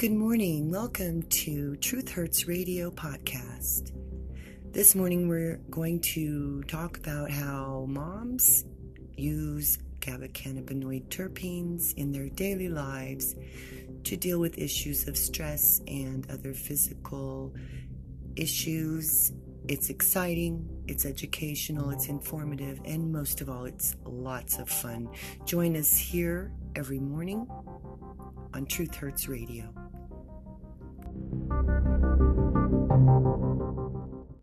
Good morning. Welcome to Truth Hurts Radio podcast. This morning we're going to talk about how moms use GABA cannabinoid terpenes in their daily lives to deal with issues of stress and other physical issues. It's exciting, it's educational, it's informative, and most of all, it's lots of fun. Join us here every morning on Truth Hurts Radio.